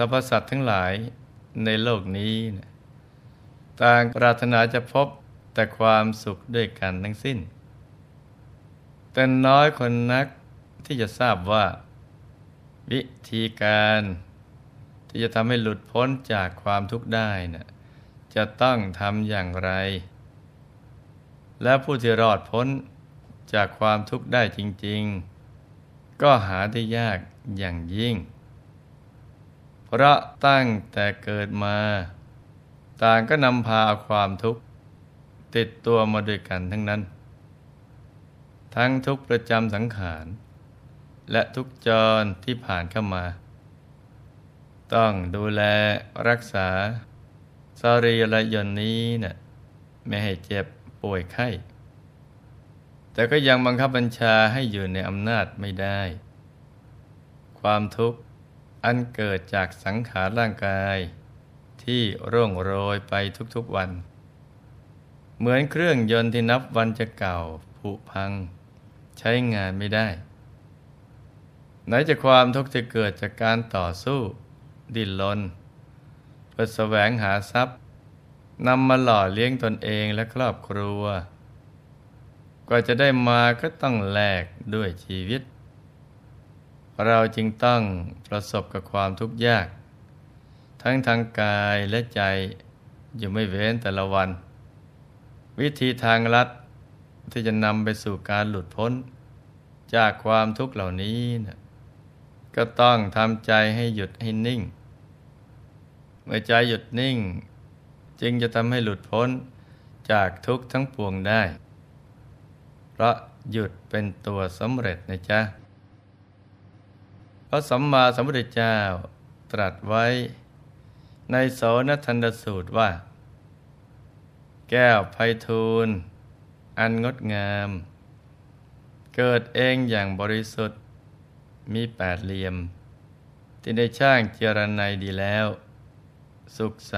สรรพสัตว์ทั้งหลายในโลกนี้นะต่างปรารถนาจะพบแต่ความสุขด้วยกันทั้งสิ้น แต่น้อยคนนักที่จะทราบว่า วิธีการที่จะทำให้หลุดพ้นจากความทุกข์ได้นะจะต้องทำอย่างไร และผู้ที่รอดพ้นจากความทุกข์ได้จริง ๆ ก็หาได้ยากอย่างยิ่ง เพราะตั้งแต่เกิดมา ต่างก็นำพาเอาความทุกข์ ติดตัวมาด้วยกันทั้งนั้น ทั้งทุกประจำสังขาร และทุกจรที่ผ่านเข้ามา ต้องดูแลรักษาสรีระยนนี้นะ่ะไม่ให้เจ็บป่วยไข้ แต่ก็ยังบังคับบัญชาให้อยู่ในอำนาจไม่ได้ ความทุกข์ อันเกิดจากสังขารร่างกาย ที่ร่วงโรยไปทุกๆวัน เหมือนเครื่องยนต์ที่นับวันจะเก่าผุพัง ใช้งานไม่ได้ ไหนจะความทุกข์ที่เกิดจากการต่อสู้ ดิ้นรนเพื่อแสวงหาทรัพย์นำมาหล่อเลี้ยงตนเองและครอบครัว กว่าจะได้มาก็ต้องแลกด้วยชีวิต เราจึงต้องประสบกับความทุกข์ยาก ทั้งทางกายและใจอยู่ไม่เว้นแต่ละวัน วิธีทางลัดที่จะนำไปสู่การหลุดพ้น จากความทุกข์เหล่านี้นะก็ต้องทำใจให้หยุดให้นิ่ง เมื่อใจหยุดนิ่ง จึงจะทำให้หลุดพ้นจากทุกข์ทั้งปวงได้ เพราะหยุดเป็นตัวสำเร็จนะจ๊ะ พระสัมมาสัมพุทธเจ้าตรัสไว้ในโสนทันดสูตรว่า แก้วไพทูลอันงดงาม เกิดเองอย่างบริสุทธิ์มีแปดเหลี่ยม ที่ได้ช่างเจรไนดีแล้ว สุขใส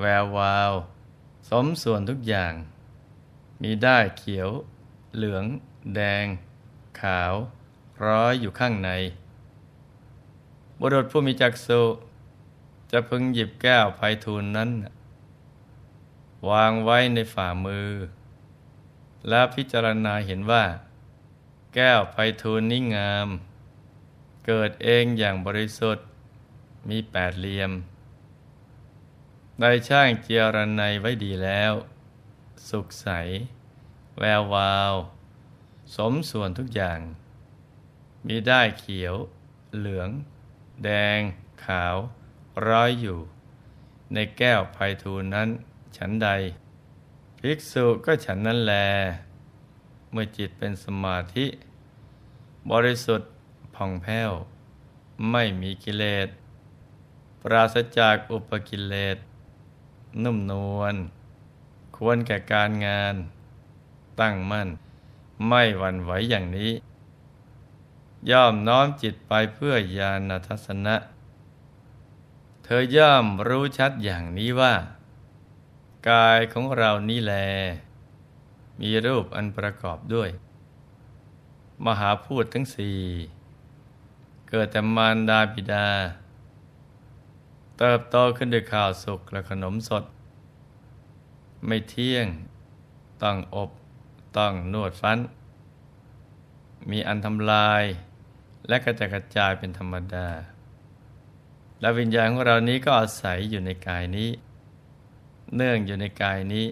แวววาว สมส่วนทุกอย่าง มีได้เขียว เหลือง แดง ขาว ร้อยอยู่ข้างใน บุรุษผู้มีจักษุจะพึงหยิบแก้วไพทูลนั้น วางไว้ในฝ่ามือ และพิจารณาเห็นว่า แก้วไพทูลนี้งาม เกิดเองอย่างบริสุทธิ์มีแปดเหลี่ยมได้ช่างเจียรนัยไว้ดีแล้ว สุขใส แวววาว สมส่วนทุกอย่าง มีได้เขียว เหลือง แดง ขาว ร้อยอยู่ ในแก้วไพทูลนั้น ฉันใด ภิกษุก็ฉันนั้นแล เมื่อจิตเป็นสมาธิ บริสุทธิ์ผ่องแผ้ว ไม่มีกิเลส ปราศจากอุปกิเลส นุ่มนวล ควรแก่การงาน ตั้งมั่น ไม่หวั่นไหวอย่างนี้ ย่อมน้อมจิตไปเพื่อญาณทัศนะ เธอย่อมรู้ชัดอย่างนี้ว่า กายของเรานี่แล มีรูปอันประกอบด้วย มหาพูดทั้งสี่ เกิดแต่มารดาบิดา เติบโตขึ้นด้วยข้าวสุกและขนมสด ไม่เที่ยง ต้องอบ ต้องนวดฟันมีอันทำลาย และกระจกระจายเป็นธรรมดา และวิญญาณของเรานี้ก็อาศัยอยู่ในกายนี้ เนื่องอยู่ในกายนี้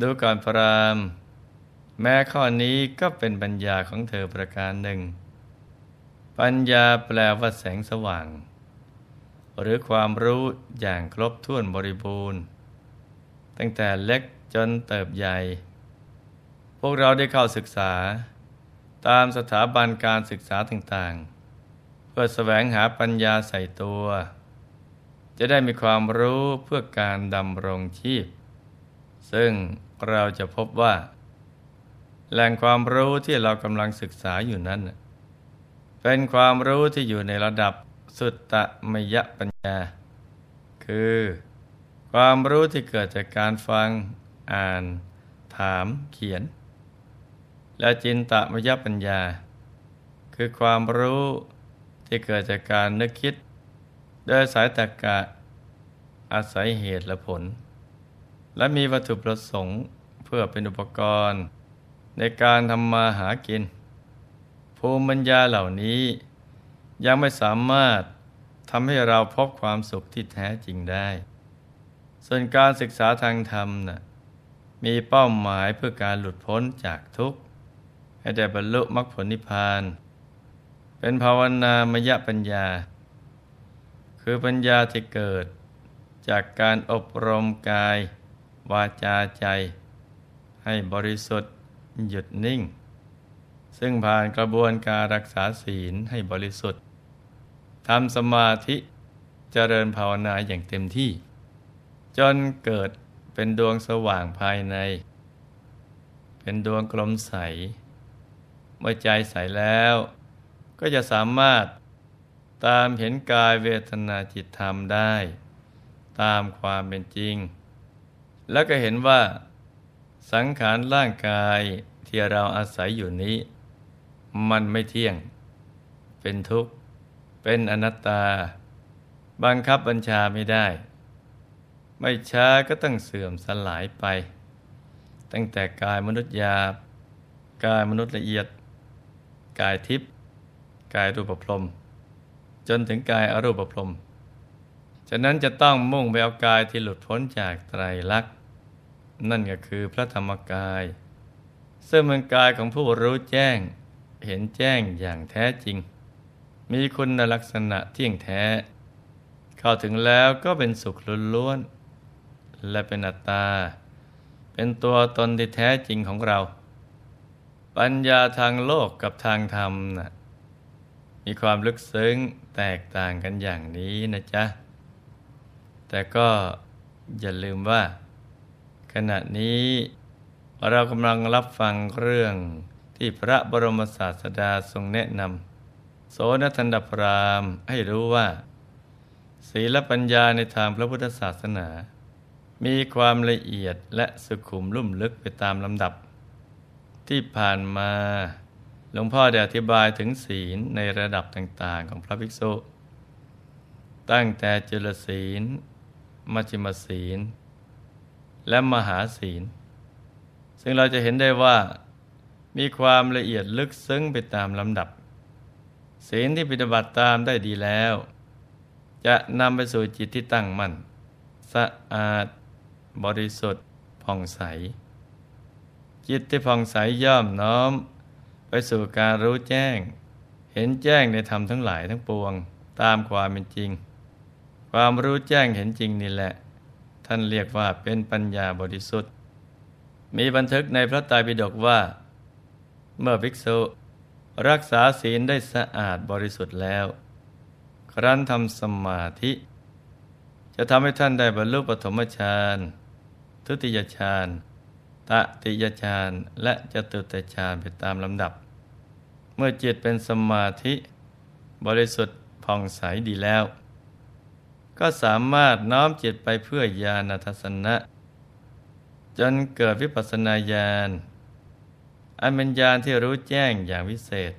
ดูก่อนพรามแม้ข้อนี้ก็เป็นปัญญาของเธอประการหนึ่ง ปัญญาแปลว่าแสงสว่าง หรือความรู้อย่างครบถ้วนบริบูรณ์ ตั้งแต่เล็กจนเติบใหญ่ พวกเราได้เข้าศึกษา ตามสถาบันการศึกษาต่างๆ เพื่อแสวงหาปัญญาใส่ตัว จะได้มีความรู้เพื่อการดำรงชีพ ซึ่งเราจะพบว่า แหล่งความรู้ที่เรากำลังศึกษาอยู่นั้น เป็นความรู้ที่อยู่ในระดับสุตตมยปัญญา คือ ความรู้ที่เกิดจากการฟัง อ่าน ถาม เขียน และจินตมยปัญญา คือความรู้ที่เกิดจากการนึกคิด โดยสายตรกะอาศัยเหตุและผล และมีวัตถุประสงค์เพื่อเป็นอุปกรณ์ ในการทำมาหากิน ภูมิปัญญาเหล่านี้ ยังไม่สามารถทำให้เราพบความสุขที่แท้จริงได้ ส่วนการศึกษาทางธรรมนะ่ะมีเป้าหมายเพื่อการหลุดพ้นจากทุกข์ ให้ได้บรรลุมรรคผลนิพพาน เป็นภาวนามยปัญญา คือปัญญาที่เกิด จากการอบรมกาย วาจาใจ ให้บริสุทธิ์หยุดนิ่ง ซึ่งผ่านกระบวนการรักษาศีลให้บริสุทธิ์ทำสมาธิเจริญภาวนาอย่างเต็มที่ จนเกิดเป็นดวงสว่างภายใน เป็นดวงกลมใส มื่อใจใสแล้ว ก็จะสามารถตามเห็นกายเวทนาจิตธรรมได้ ตามความเป็นจริง แล้วก็เห็นว่า สังขารร่างกายที่เราอาศัยอยู่นี้ มันไม่เที่ยง เป็นทุกข์ เป็นอนัตตา บังคับบัญชาไม่ได้ ไม่ช้าก็ต้องเสื่อมสลายไป ตั้งแต่กายมนุษย์หยาบ กายมนุษย์ละเอียด กายทิพย์กายรูปพรมจนถึงกายอรูปพรมฉะนั้นจะต้องมุ่งไปเอากายที่หลุดพ้นจากไตรลักษณ์นั่นก็คือพระธรรมกาย ซึ่งเป็นกายของผู้รู้แจ้ง เห็นแจ้งอย่างแท้จริง มีคุณลักษณะเที่ยงแท้ เข้าถึงแล้วก็เป็นสุขล้วนและเป็นอัตตา เป็นตัวตนที่แท้จริงของเรา ปัญญาทางโลกกับทางธรรมนะมีความลึกซึ้งแตกต่างกันอย่างนี้นะจ๊ะ แต่ก็อย่าลืมว่า ขณะนี้เรากำลังรับฟังเรื่องที่พระบรมศาสดาทรงแนะนำโสนทันดพรามให้รู้ว่า ศีลปัญญาในทางพระพุทธศาสนา มีความละเอียดและสุขุมลุ่มลึกไปตามลำดับ ที่ผ่านมาหลวงพ่อได้อธิบายถึงศีลในระดับต่าง ๆ ของพระภิกษุ ตั้งแต่จุลศีล มัชฌิมศีล และมหาศีล ซึ่งเราจะเห็นได้ว่ามีความละเอียดลึกซึ้งไปตามลำดับ ศีลที่ปฏิบัติตามได้ดีแล้ว จะนำไปสู่จิตที่ตั้งมั่น สะอาด บริสุทธิ์ผ่องใส จิตที่ผ่องใสย่อมน้อม ไปสู่การรู้แจ้ง เห็นแจ้งในธรรมทั้งหลายทั้งปวง ตามความเป็นจริง ความรู้แจ้งเห็นจริงนี่แหละ ท่านเรียกว่าเป็นปัญญาบริสุทธิ์ มีบันทึกในพระไตรปิฎกว่า เมื่อภิกษุ รักษาศีลได้สะอาดบริสุทธิ์แล้ว ครั้นทำสมาธิ จะทำให้ท่านได้บรรลุปฐมฌานทุติยฌาน ตติยฌานและจตุตฌานไปตามลำดับ เมื่อจิตเป็นสมาธิ บริสุทธิ์ผ่องใสดีแล้ว ก็สามารถน้อมจิตไปเพื่อญาณทัศนะ จนเกิดวิปัสสนาญาณอันเป็นญาณที่รู้แจ้งอย่างวิเศษ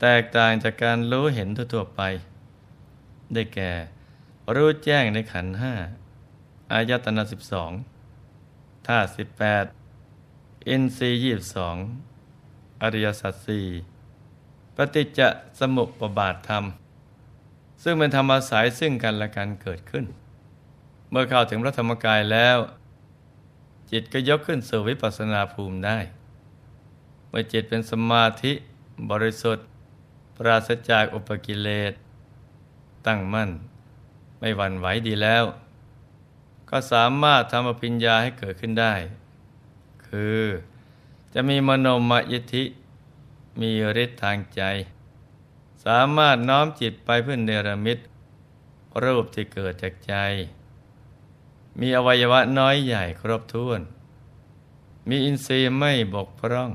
แตกต่างจากการรู้เห็นทั่วไป ได้แก่ รู้แจ้งในขันห้าอายตนะสิบสอง ธาตุสิบแปดอินทรีย์ยี่สองอริยสัจสี่ปฏิจจสมุปบาทธรรม ซึ่งเป็นธรรมอาศัยซึ่งกันและกันเกิดขึ้น เมื่อเข้าถึงพระธรรมกายแล้ว จิตก็ยกขึ้นสู่วิปัสสนาภูมิได้ เมื่อจิตเป็นสมาธิบริสุทธิ์ ปราศจากอุปกิเลส ตั้งมั่น ไม่หวั่นไหวดีแล้ว ก็สามารถทำอภิญญาให้เกิดขึ้นได้ คือจะมีมโนมยิทธิ มีฤทธิ์ทางใจ สามารถน้อมจิตไปเพื่อเนรมิตรูปที่เกิดจากใจ มีอวัยวะน้อยใหญ่ครบถ้วน มีอินทรีย์ไม่บกพร่อง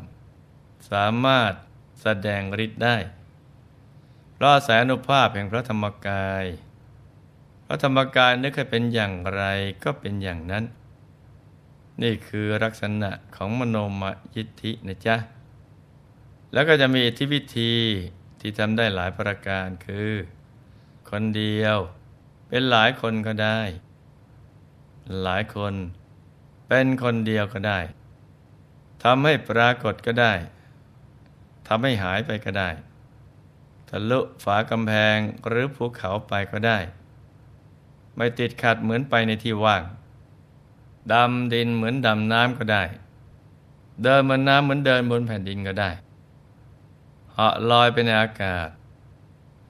สามารถแสดงฤทธิ์ได้เพราะแสนุภาพแห่งพระธรรมกาย พระธรรมกายนึกให้เป็นอย่างไรก็เป็นอย่างนั้น นี่คือลักษณะของมโนมยิทธินะจ๊ะ แล้วก็จะมีอิทธิวิธีที่ทำได้หลายประการคือ คนเดียว เป็นหลายคนก็ได้ หลายคน เป็นคนเดียวก็ได้ทำให้ปรากฏก็ได้ทำให้หายไปก็ได้ ทะลุฝากำแพงหรือภูเขาไปก็ได้ ไม่ติดขัดเหมือนไปในที่ว่างดำดินเหมือนดำน้ำก็ได้ เดินบนน้ำเหมือนเดินบนแผ่นดินก็ได้เหาะลอยไปในอากาศ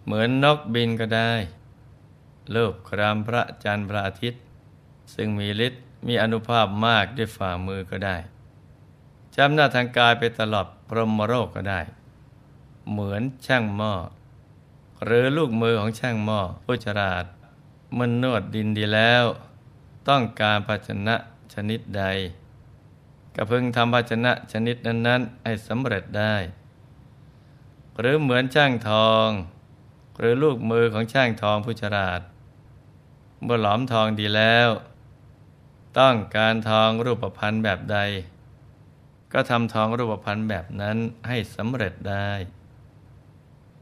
เหมือนนกบินก็ได้ลูบครามพระจันทร์พระอาทิตย์ ซึ่งมีฤทธิ์มีอนุภาพมากด้วยฝ่ามือก็ได้จำหน้าทางกายไปตลอดพรหมโรคก็ได้ เหมือนช่างหม้อหรือลูกมือของช่างหม้อผู้ฉลาด มันนวดดินดีแล้ว ต้องการภาชนะชนิดใด ก็พึงทำภาชนะชนิดนั้น ๆ ให้สำเร็จได้ หรือเหมือนช่างทอง หรือลูกมือของช่างทองผู้ฉลาดเมื่อหลอมทองดีแล้ว ต้องการทองรูปพันธ์แบบใด ก็ทำทองรูปพันธ์แบบนั้นให้สำเร็จได้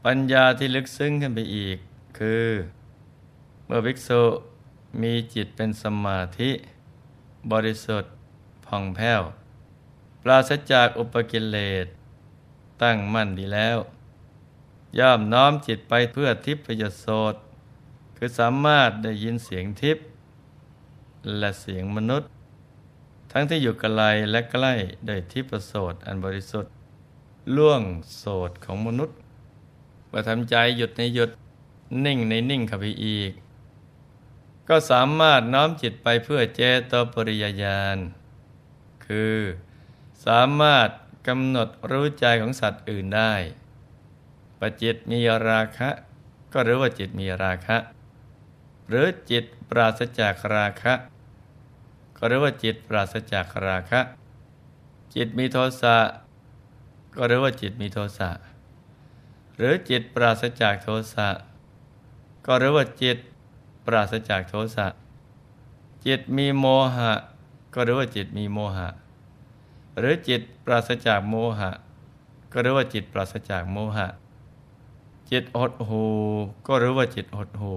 ปัญญาที่ลึกซึ้งขึ้นไปอีกคือ เมื่อภิกษุมีจิตเป็นสมาธิ บริสุทธิ์ผ่องแผ้ว ปราศจากอุปกิเลสตั้งมั่นดีแล้ว ย่อมน้อมจิตไปเพื่อทิพยโสตคือสามารถได้ยินเสียงทิพย์และเสียงมนุษย์ ทั้งที่อยู่ไกลและใกล้ได้ที่ประโสดอันบริสุทธิ์ล่วงโสดของมนุษย์เมื่อทำใจหยุดในหยุดนิ่งในนิ่งขับอีก ก็สามารถน้อมจิตไปเพื่อเจโตปริยญาณ คือสามารถกำหนดรู้ใจของสัตว์อื่นได้ปจิตมีราคะ ก็รู้ว่าจิตมีราคะ หรือจิตปราศจากราคะ ก็รู้ว่าจิตปราศจากราคะ จิตมีโทสะ ก็รู้ว่าจิตมีโทสะ หรือจิตปราศจากโทสะ ก็รู้ว่าจิต ปราศจากโทสะจิตมีโมหะ ก็รู้ว่าจิตมีโมหะ หรือจิตปราศจากโมหะ ก็รู้ว่าจิตปราศจากโมหะ จิตหดหูก็รู้ว่าจิตหดหู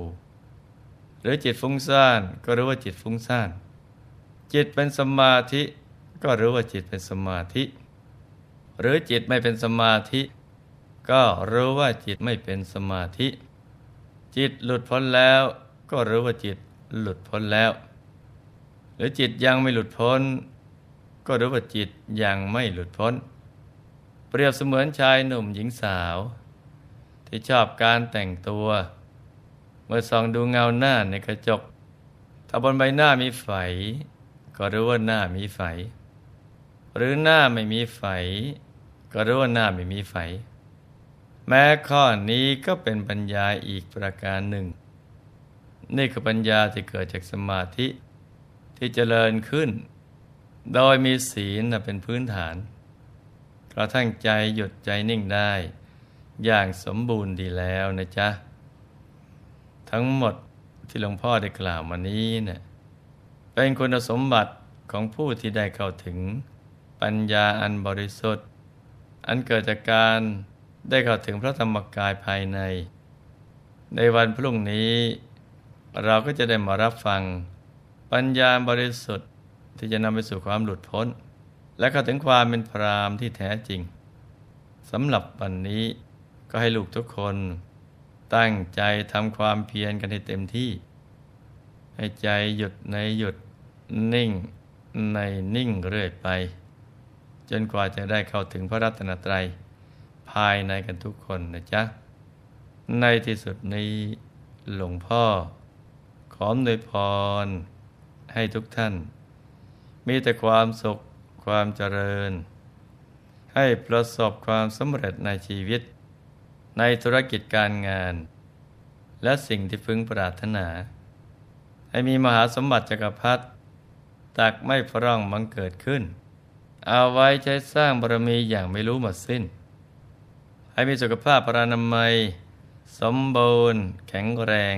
หรือจิตฟุ้งซ่านก็รู้ว่าจิตฟุ้งซ่าน จิตเป็นสมาธิก็รู้ว่าจิตเป็นสมาธิ หรือจิตไม่เป็นสมาธิ ก็รู้ว่าจิตไม่เป็นสมาธิ จิตหลุดพ้นแล้ว ก็รู้ว่าจิตหลุดพ้นแล้ว หรือจิตยังไม่หลุดพ้น ก็รู้ว่าจิตยังไม่หลุดพ้น เปรียบเสมือนชายหนุ่มหญิงสาว ที่ชอบการแต่งตัว เมื่อส่องดูเงาหน้าในกระจก ถ้าบนใบหน้ามีไฝ ก็รู้ว่าหน้ามีไฝ หรือหน้าไม่มีไฝ ก็รู้ว่าหน้าไม่มีไฝ แม้ข้อนี้ก็เป็นปัญญาอีกประการหนึ่ง นี่คือปัญญาที่เกิดจากสมาธิที่เจริญขึ้น โดยมีศีลเป็นพื้นฐานกระทั่งใจหยุดใจนิ่งได้ อย่างสมบูรณ์ดีแล้วนะจ๊ะ ทั้งหมดที่หลวงพ่อได้กล่าวมานี้เนะี่ยเป็นคุณสมบัติของผู้ที่ได้เข้าถึงปัญญาอันบริสุทธิ์ อันเกิดจากการได้เข้าถึงพระธรรมกายภายใน ในวันพรุ่งนี้ เราก็จะได้มารับฟังปัญญาบริสุทธิ์ที่จะนำไปสู่ความหลุดพ้น และเข้าถึงความเป็นพรามที่แท้จริงสำหรับวันนี้ก็ให้ลูกทุกคน ตั้งใจทำความเพียรกันให้เต็มที่ ให้ใจหยุดในหยุดนิ่งในนิ่งเรื่อยไป จนกว่าจะได้เข้าถึงพระรัตนตรัย ภายในกันทุกคนนะจ๊ะ ในที่สุดนี้หลวงพ่อ ขอมโดยพร ให้ทุกท่าน มีแต่ความสุขความเจริญ ให้ประสบความสำเร็จในชีวิต ในธุรกิจการงาน และสิ่งที่พึงปรารถนา ให้มีมหาสมบัติจักรพรรดิตักไม่พร่องมังเกิดขึ้น เอาไว้ใช้สร้างบารมีอย่างไม่รู้หมดสิ้น ให้มีสุขภาพพรานามัย สมบูรณ์ แข็งแรง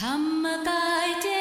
ธรรมกายเจ